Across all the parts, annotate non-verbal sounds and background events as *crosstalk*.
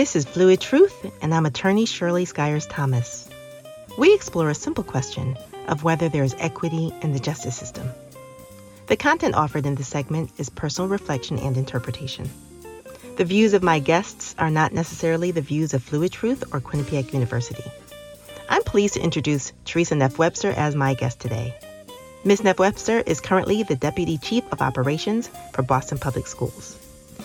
This is Fluid Truth, and I'm attorney Shirley Skyers Thomas. We explore a simple question of whether there is equity in the justice system. The content offered in this segment is personal reflection and interpretation. The views of my guests are not necessarily the views of Fluid Truth or Quinnipiac University. I'm pleased to introduce Teresa Neff Webster as my guest today. Ms. Neff Webster is currently the Deputy Chief of Operations for Boston Public Schools.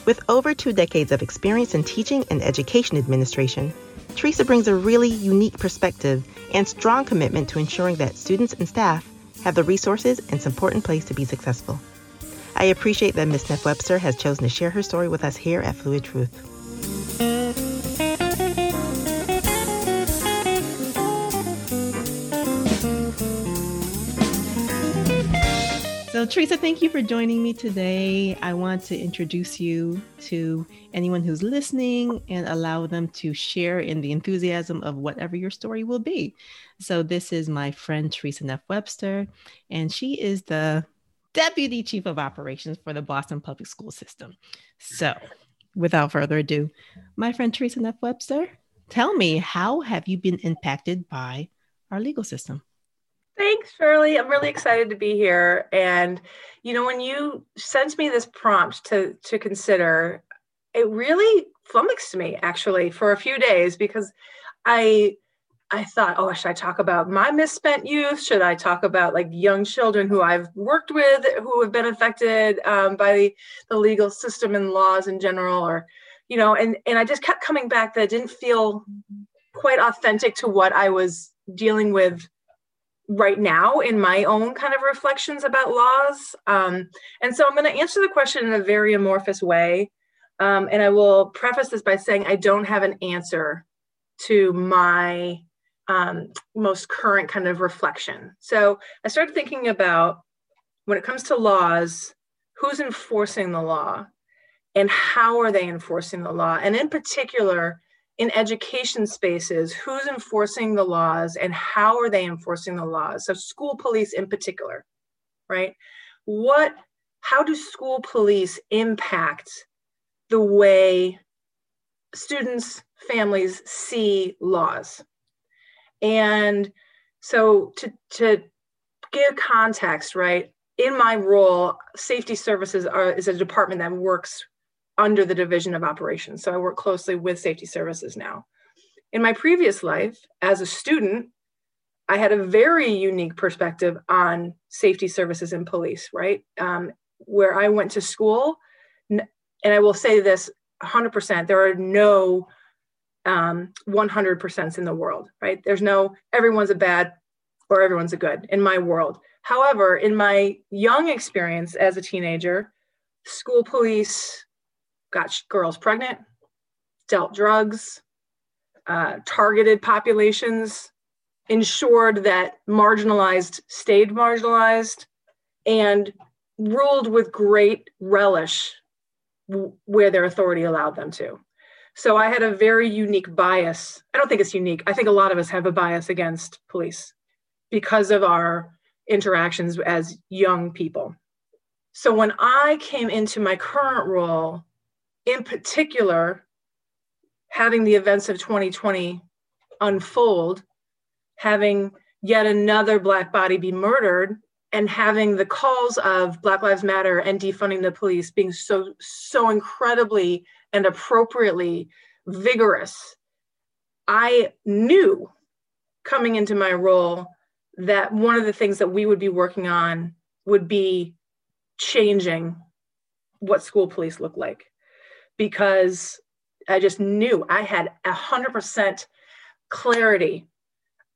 With over two decades of experience in teaching and education administration, Teresa brings a really unique perspective and strong commitment to ensuring that students and staff have the resources and support in place to be successful. I appreciate that Ms. Neff Webster has chosen to share her story with us here at Fluid Truth. So, Teresa, thank you for joining me today. I want to introduce you to anyone who's listening and allow them to share in the enthusiasm of whatever your story will be. So, this is my friend Teresa Neff Webster, and she is the Deputy Chief of Operations for the Boston Public School System. So, without further ado, my friend Teresa Neff Webster, tell me, how have you been impacted by our legal system? Thanks, Shirley. I'm really excited to be here. And you know, when you sent me this prompt to to consider, it really flummoxed me actually for a few days because I I thought, oh, should I talk about my misspent youth? Should I talk about like young children who I've worked with who have been affected um, by the, the legal system and laws in general, or you know, and and I just kept coming back that it didn't feel quite authentic to what I was dealing with right now in my own kind of reflections about laws. Um, and so I'm going to answer the question in a very amorphous way. Um, and I will preface this by saying I don't have an answer to my um, most current kind of reflection. So I started thinking about when it comes to laws, who's enforcing the law and how are they enforcing the law? And in particular, in education spaces, who's enforcing the laws and how are they enforcing the laws? So, school police in particular, right? What, how do school police impact the way students, families see laws? And so, to, to give context, right? In my role, safety services are, is a department that works under the division of operations. So I work closely with safety services now. In my previous life, as a student, I had a very unique perspective on safety services and police, right? Um, where I went to school, and I will say this 100%, there are no um, 100% in the world, right? There's no everyone's a bad or everyone's a good in my world. However, in my young experience as a teenager, school police, got girls pregnant, dealt drugs, uh, targeted populations, ensured that marginalized stayed marginalized, and ruled with great relish where their authority allowed them to. So I had a very unique bias. I don't think it's unique. I think a lot of us have a bias against police because of our interactions as young people. So when I came into my current role, in particular, having the events of 2020 unfold, having yet another Black body be murdered, and having the calls of Black Lives Matter and defunding the police being so, so incredibly and appropriately vigorous, I knew coming into my role that one of the things that we would be working on would be changing what school police look like because I just knew I had a hundred percent clarity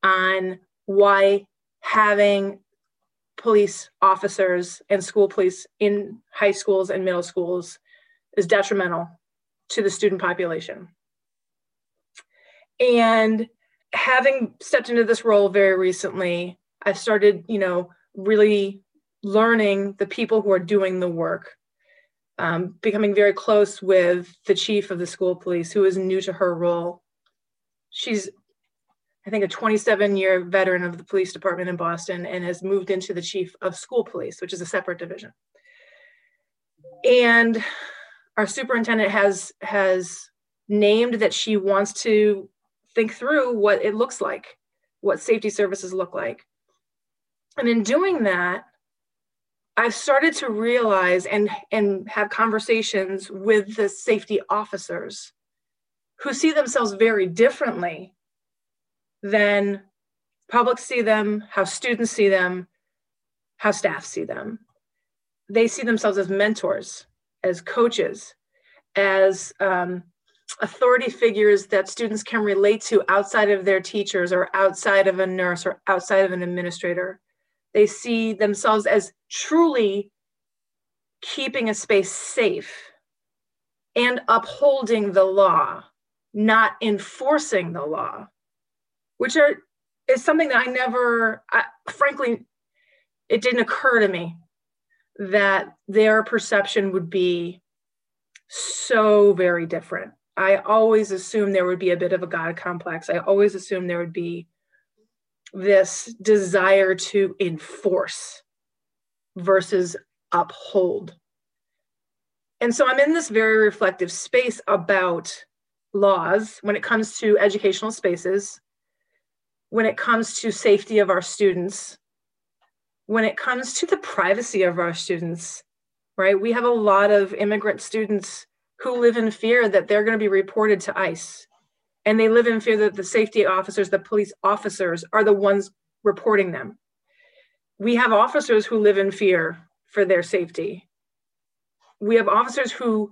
on why having police officers and school police in high schools and middle schools is detrimental to the student population. And having stepped into this role very recently, I've started, you know, really learning the people who are doing the work um, becoming very close with the chief of the school police, who is new to her role. She's, I think, a 27 year veteran of the police department in Boston and has moved into the chief of school police, which is a separate division. And our superintendent has has named that she wants to think through what it looks like, what safety services look like. And in doing that, I've started to realize and, and have conversations with the safety officers who see themselves very differently than public see them, how students see them, how staff see them. They see themselves as mentors, as coaches, as um, authority figures that students can relate to outside of their teachers or outside of a nurse or outside of an administrator. They see themselves as truly keeping a space safe and upholding the law, not enforcing the law, which are is something that I never, I, frankly, it didn't occur to me that their perception would be so very different. I always assumed there would be a bit of a God complex. I always assumed there would be this desire to enforce versus uphold. And so I'm in this very reflective space about laws when it comes to educational spaces, when it comes to safety of our students, when it comes to the privacy of our students, right? We have a lot of immigrant students who live in fear that they're going to be reported to ICE and they live in fear that the safety officers, the police officers, are the ones reporting them. We have officers who live in fear for their safety. We have officers who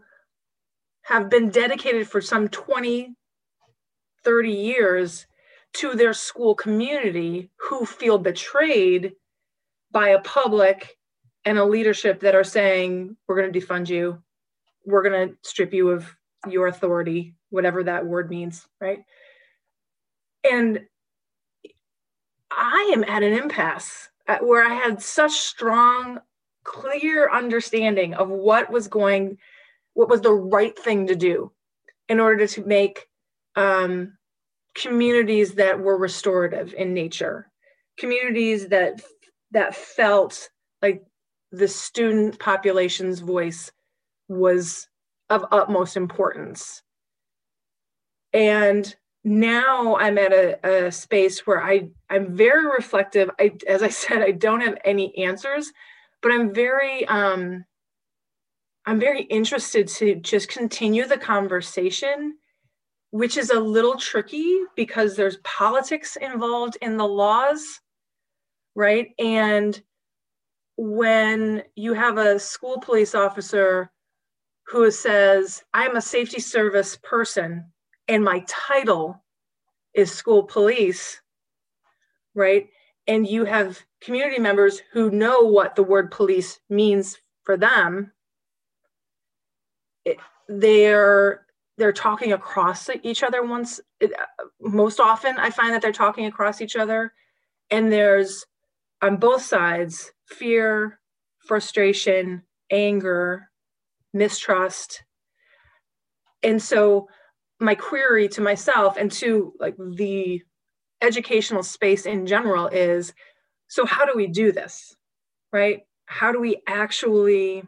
have been dedicated for some 20, 30 years to their school community who feel betrayed by a public and a leadership that are saying, we're going to defund you, we're going to strip you of your authority, whatever that word means, right? And I am at an impasse where I had such strong, clear understanding of what was going, what was the right thing to do in order to make um, communities that were restorative in nature, communities that that felt like the student population's voice was of utmost importance. And now I'm at a, a, space where I, I'm very reflective. I, as I *laughs* said, I don't have any answers, but I'm very, um, I'm very interested to just continue the conversation, which is a little tricky because there's politics involved in the laws, right? And when you have a school police officer who says, I'm a safety service person and my title is school police, right? And you have community members who know what the word police means for them. It, they're they're talking across each other once it, uh, most often i find that they're talking across each other and there's on both sides fear frustration anger mistrust. And so my query to myself and to like the educational space in general is so how do we do this? Right? How do we actually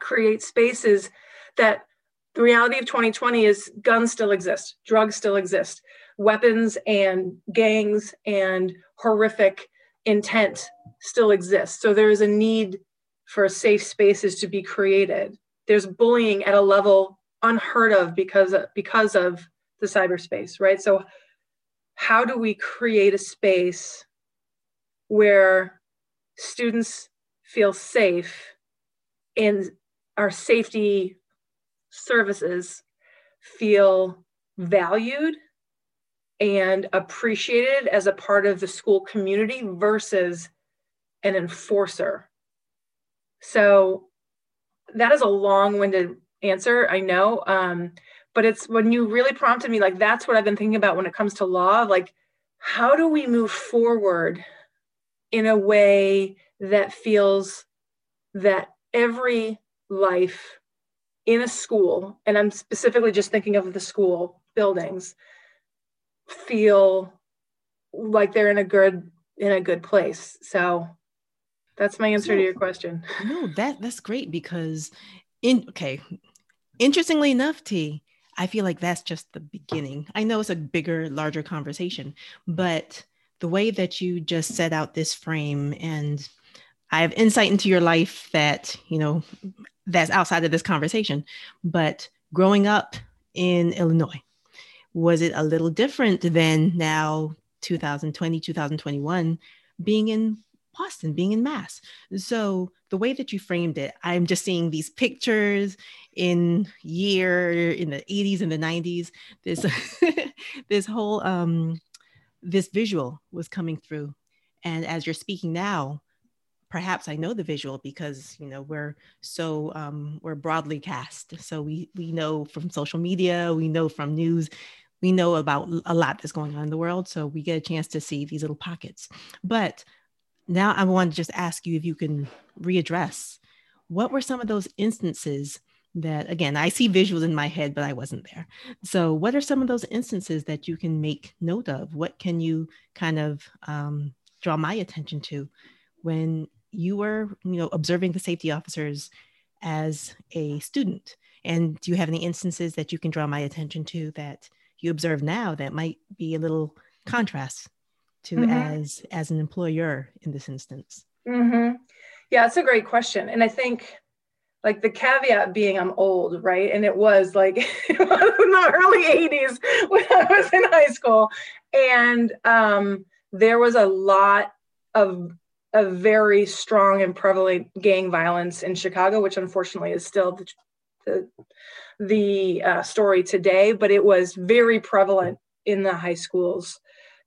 create spaces that the reality of 2020 is guns still exist, drugs still exist, weapons and gangs and horrific intent still exist. So there is a need for safe spaces to be created. There's bullying at a level unheard of because because of the cyberspace, right? So how do we create a space where students feel safe and our safety services feel valued and appreciated as a part of the school community versus an enforcer so that is a long-winded answer, I know. Um, but it's when you really prompted me, like that's what I've been thinking about when it comes to law. Like, how do we move forward in a way that feels that every life in a school, and I'm specifically just thinking of the school buildings, feel like they're in a good in a good place. So that's my answer to your question. No, that that's great because in okay. Interestingly enough, T, I feel like that's just the beginning. I know it's a bigger, larger conversation, but the way that you just set out this frame and I have insight into your life that, you know, that's outside of this conversation. But growing up in Illinois, was it a little different than now 2020, 2021, being in Boston, being in Mass? So the way that you framed it, I'm just seeing these pictures in year in the 80s and the 90s. This *laughs* this whole um this visual was coming through. And as you're speaking now, perhaps I know the visual because you know we're so um, we're broadly cast. So we we know from social media, we know from news, we know about a lot that's going on in the world. So we get a chance to see these little pockets. But now I want to just ask you if you can readdress what were some of those instances that again I see visuals in my head, but I wasn't there. So what are some of those instances that you can make note of? What can you kind of um, draw my attention to when you were you know observing the safety officers as a student and do you have any instances that you can draw my attention to that you observe now that might be a little contrast to mm-hmm. as as an employer in this instance mm-hmm. yeah that's a great question and i think like the caveat being i'm old right and it was like *laughs* in the early 80s when i was in high school and um, there was a lot of a very strong and prevalent gang violence in Chicago, which unfortunately is still the, the, the uh, story today, but it was very prevalent in the high schools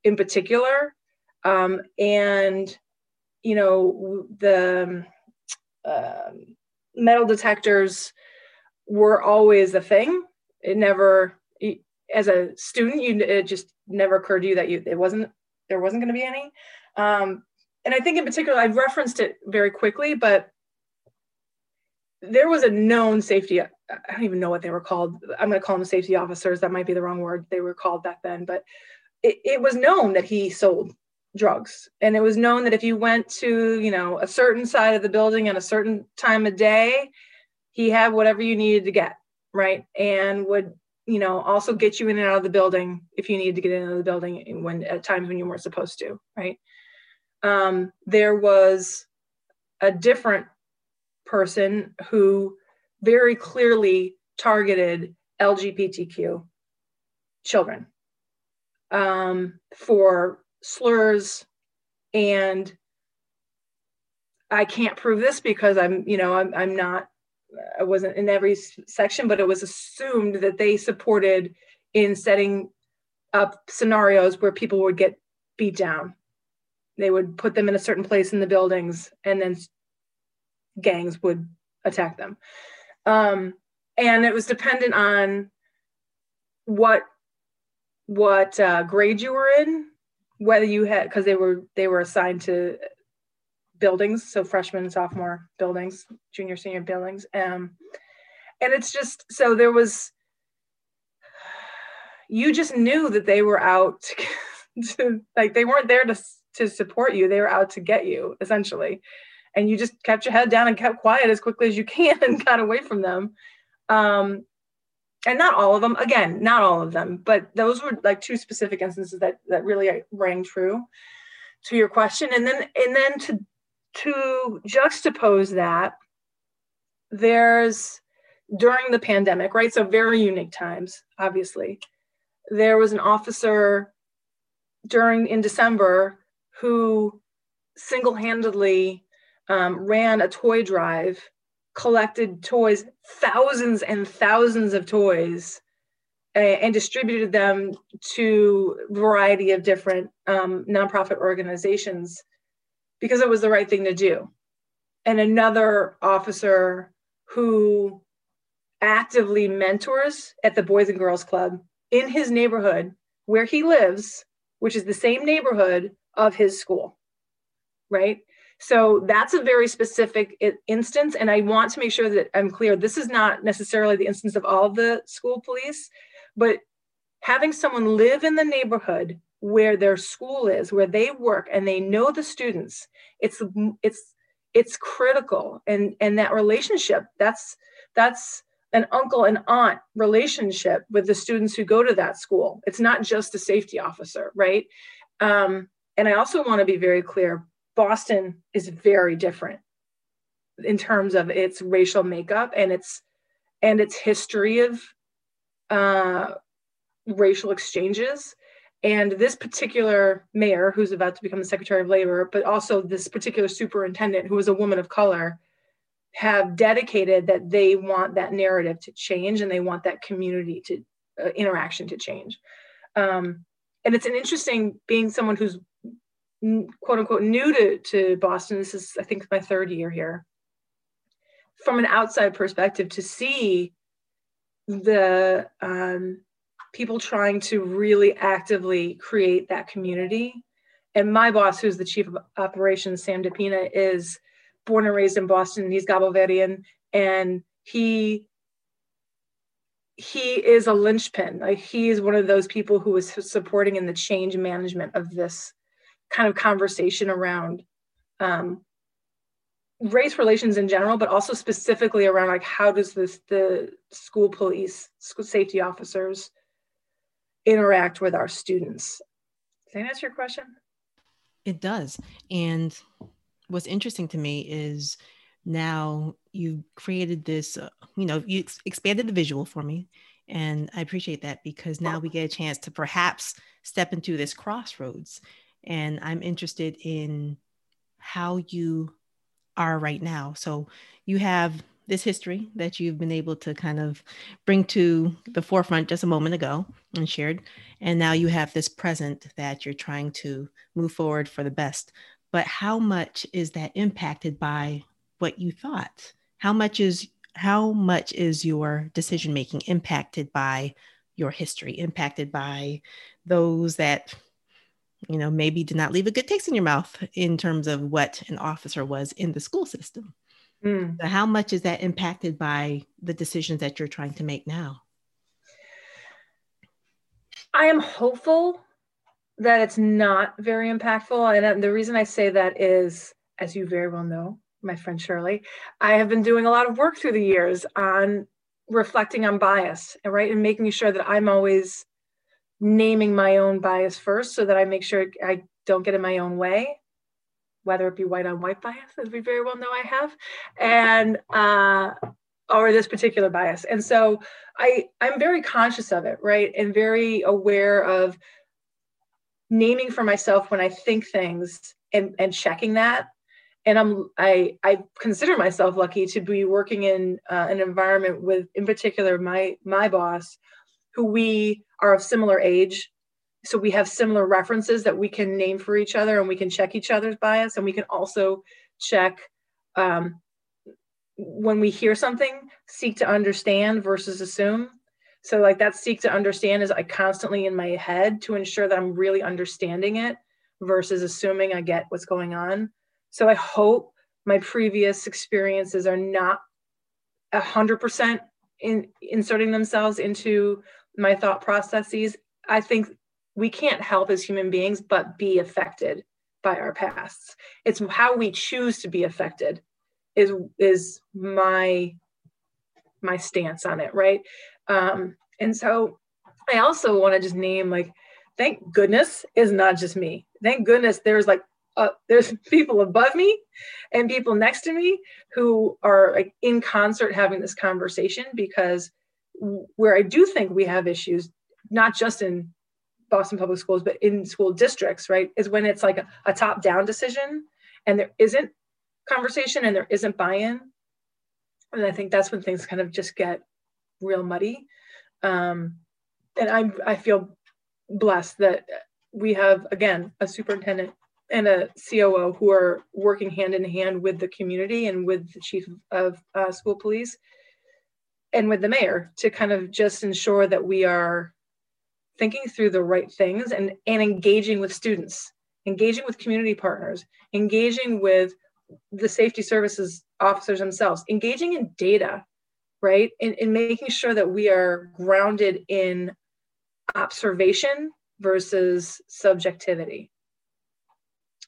in particular. Um, and, you know, the uh, metal detectors were always a thing. It never, as a student, you it just never occurred to you that you it wasn't there wasn't going to be any. Um, and I think in particular, I've referenced it very quickly, but there was a known safety. I don't even know what they were called. I'm going to call them safety officers. That might be the wrong word. They were called back then, but it, it was known that he sold drugs, and it was known that if you went to you know a certain side of the building at a certain time of day, he had whatever you needed to get, right, and would you know also get you in and out of the building if you needed to get in and out of the building when at times when you weren't supposed to, right? Um, there was a different person who very clearly targeted LGBTQ children um, for slurs. And I can't prove this because I'm, you know, I'm, I'm not, I wasn't in every section, but it was assumed that they supported in setting up scenarios where people would get beat down. They would put them in a certain place in the buildings and then gangs would attack them. Um, and it was dependent on what what uh, grade you were in whether you had because they were they were assigned to buildings so freshman and sophomore buildings junior senior buildings um, and it's just so there was you just knew that they were out to, *laughs* to like they weren't there to to support you. They were out to get you, essentially. And you just kept your head down and kept quiet as quickly as you can and *laughs* got away from them. Um, and not all of them, again, not all of them, but those were like two specific instances that that really rang true to your question. And then and then to to juxtapose that, there's during the pandemic, right? So very unique times, obviously. There was an officer during in December who single handedly um, ran a toy drive, collected toys, thousands and thousands of toys, and distributed them to a variety of different um, nonprofit organizations because it was the right thing to do. And another officer who actively mentors at the Boys and Girls Club in his neighborhood where he lives, which is the same neighborhood of his school, right? So that's a very specific instance. And I want to make sure that I'm clear. This is not necessarily the instance of all the school police, but having someone live in the neighborhood where their school is, where they work, and they know the students, it's it's it's critical. And and that relationship, that's that's an uncle and aunt relationship with the students who go to that school. It's not just a safety officer, right? Um, and I also want to be very clear Boston is very different in terms of its racial makeup and its and its history of uh, racial exchanges. And this particular mayor, who's about to become the Secretary of Labor, but also this particular superintendent, who is a woman of color, have dedicated that they want that narrative to change and they want that community to uh, interaction to change. Um, and it's an interesting being someone who's quote unquote new to, to Boston. This is, I think, my third year here. From an outside perspective, to see the um, people trying to really actively create that community. And my boss, who's the chief of operations, Sam DePina, is born and raised in Boston. He's Cape Verdean, and he he is a linchpin. Like he is one of those people who is supporting in the change management of this kind of conversation around um, race relations in general, but also specifically around like how does this the school police, school safety officers interact with our students? Does that answer your question? It does. And what's interesting to me is now you created this, uh, you know, you ex- expanded the visual for me. And I appreciate that because now we get a chance to perhaps step into this crossroads. And I'm interested in how you are right now. So you have this history that you've been able to kind of bring to the forefront just a moment ago and shared. And now you have this present that you're trying to move forward for the best but how much is that impacted by what you thought how much is how much is your decision making impacted by your history impacted by those that you know maybe did not leave a good taste in your mouth in terms of what an officer was in the school system mm. so how much is that impacted by the decisions that you're trying to make now i am hopeful that it's not very impactful. And the reason I say that is, as you very well know, my friend Shirley, I have been doing a lot of work through the years on reflecting on bias, right? And making sure that I'm always naming my own bias first so that I make sure I don't get in my own way, whether it be white on white bias, as we very well know I have, and uh, or this particular bias. And so I I'm very conscious of it, right? And very aware of naming for myself when I think things and, and checking that. And I'm I I consider myself lucky to be working in uh, an environment with, in particular, my my boss, who we are of similar age, so we have similar references that we can name for each other, and we can check each other's bias, and we can also check um, when we hear something, seek to understand versus assume. So like that seek to understand is I constantly in my head to ensure that I'm really understanding it versus assuming I get what's going on. So I hope my previous experiences are not a hundred percent in inserting themselves into my thought processes. I think we can't help as human beings but be affected by our pasts. It's how we choose to be affected is is my my stance on it, right? Um, and so I also want to just name like, thank goodness is not just me. Thank goodness there's like uh, there's *laughs* people above me and people next to me who are like in concert having this conversation because where I do think we have issues, not just in Boston public schools, but in school districts, right, is when it's like a, a top down decision and there isn't conversation and there isn't buy in. And I think that's when things kind of just get real muddy. Um, and I'm I feel blessed that we have again a superintendent and a COO who are working hand in hand with the community and with the chief of uh, school police and with the mayor to kind of just ensure that we are thinking through the right things and, and engaging with students, engaging with community partners, engaging with the safety services officers themselves, engaging in data right? And, and making sure that we are grounded in observation versus subjectivity.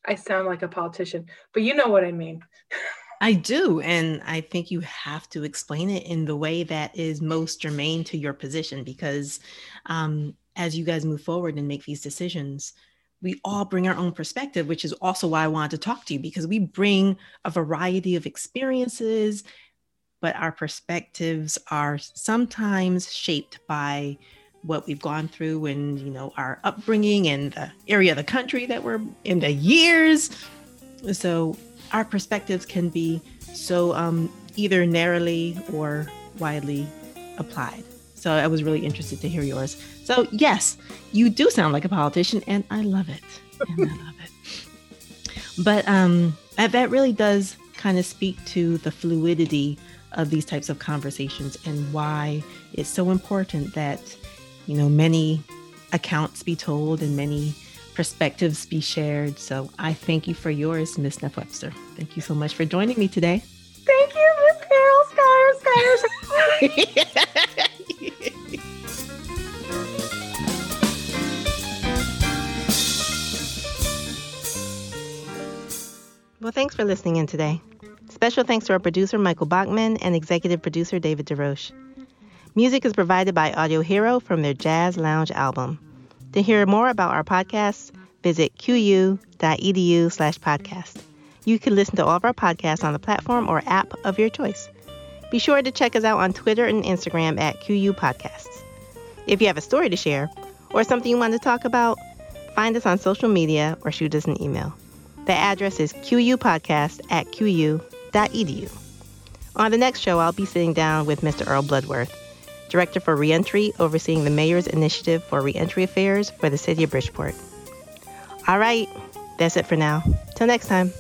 I sound like a politician, but you know what I mean. *laughs* I do. And I think you have to explain it in the way that is most germane to your position because um, as you guys move forward and make these decisions, we all bring our own perspective, which is also why I wanted to talk to you because we bring a variety of experiences, but our perspectives are sometimes shaped by what we've gone through and you know our upbringing and the area of the country that we're in the years so our perspectives can be so um, either narrowly or widely applied. So i was really interested to hear yours. So yes you do sound like a politician and i love it. And i love it. But um, that really does kind of speak to the fluidity of these types of conversations and why it's so important that you know, many accounts be told and many perspectives be shared. So I thank you for yours, Miss Neff Webster. Thank you so much for joining me today. Thank you, Miss Carol Skyers. Skyers. well, thanks for listening in today. Special thanks to our producer, Michael Bachman, and executive producer, David DeRoche. Music is provided by Audio Hero from their Jazz Lounge album. To hear more about our podcasts, visit qu.edu slash podcast. You can listen to all of our podcasts on the platform or app of your choice. Be sure to check us out on Twitter and Instagram at QU Podcasts. If you have a story to share or something you want to talk about, find us on social media or shoot us an email. The address is qupodcast at qu.edu. On the next show, I'll be sitting down with Mr. Earl Bloodworth Director for Reentry, overseeing the Mayor's Initiative for Reentry Affairs for the City of Bridgeport. All right, that's it for now. Till next time.